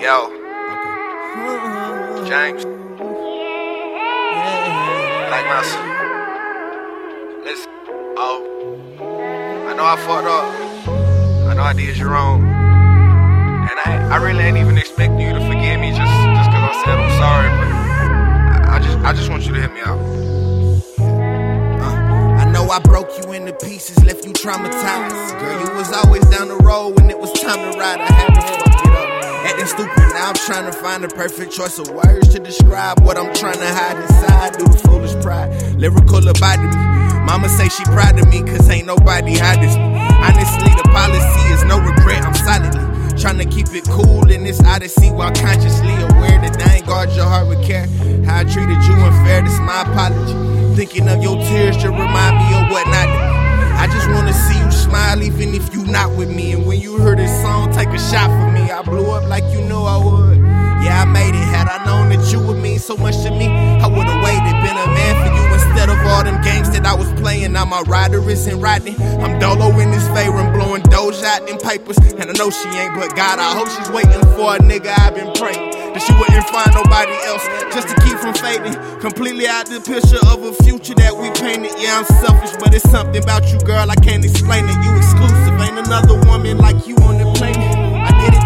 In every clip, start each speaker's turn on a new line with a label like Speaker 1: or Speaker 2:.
Speaker 1: Yo. James. Black Mouse. Listen. Oh. I know I fucked up. I know I did you wrong. And I, I really ain't even expecting you to forgive me just, just cause I said I'm sorry, but I, I just I just want you to hear me out. Uh, I know I broke you into pieces, left you traumatized. Girl, you was always down the road when it was time to ride. I had to fuck it up. Acting stupid, now I'm trying to find the perfect choice of words to describe what I'm trying to hide inside. Do the foolish pride, lyrical about me. Mama say she proud of me, cause ain't nobody hiding me. Honestly, the policy is no regret, I'm silently trying to keep it cool in this odyssey while consciously aware that I ain't guard your heart with care. How I treated you unfair, this my apology. Thinking of your tears to remind me of what not. I just wanna see you smile even if you not with me. And when you hear this song, take a shot for me. I blew up like you knew I would. Yeah, I made it. Had I known that you would mean so much to me, I would've waited, been a man for you instead of all them games that I was playing. Now my rider isn't riding. I'm dolo in his favor and blowing doge out them papers. And I know she ain't, but God, I hope she's waiting for a nigga I've been praying. That she wouldn't find nobody else just to keep from fading. Completely out the picture of a future that we painted. Yeah, I'm selfish, but it's something about you, girl. I can't explain it. You exclusive, ain't another woman like you on the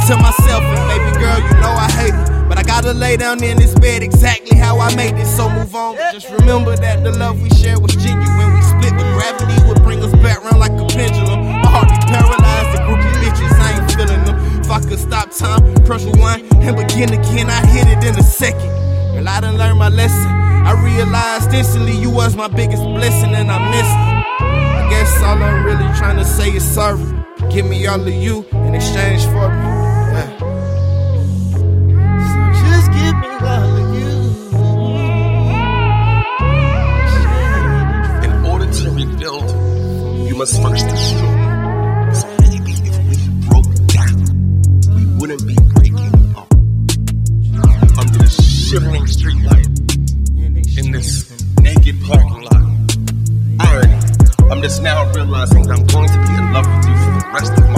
Speaker 1: to myself, and baby girl, you know I hate it. But I gotta lay down in this bed exactly how I made it. So move on. Just remember that the love we shared was genuine. We split, but gravity would bring us back round like a pendulum. My heart be paralyzed. The group of bitches, I ain't feeling them. If I could stop time, press rewind, and begin again, I hit it in a second. Girl, I done learned my lesson. I realized instantly you was my biggest blessing, and I missed it. I guess all I'm really trying to say is sorry. Give me all of you in exchange for.
Speaker 2: was first to stroke. So maybe if we broke down, we wouldn't be breaking up under the shivering streetlight in this naked parking lot. Irony. I'm just now realizing I'm going to be in love with you for the rest of my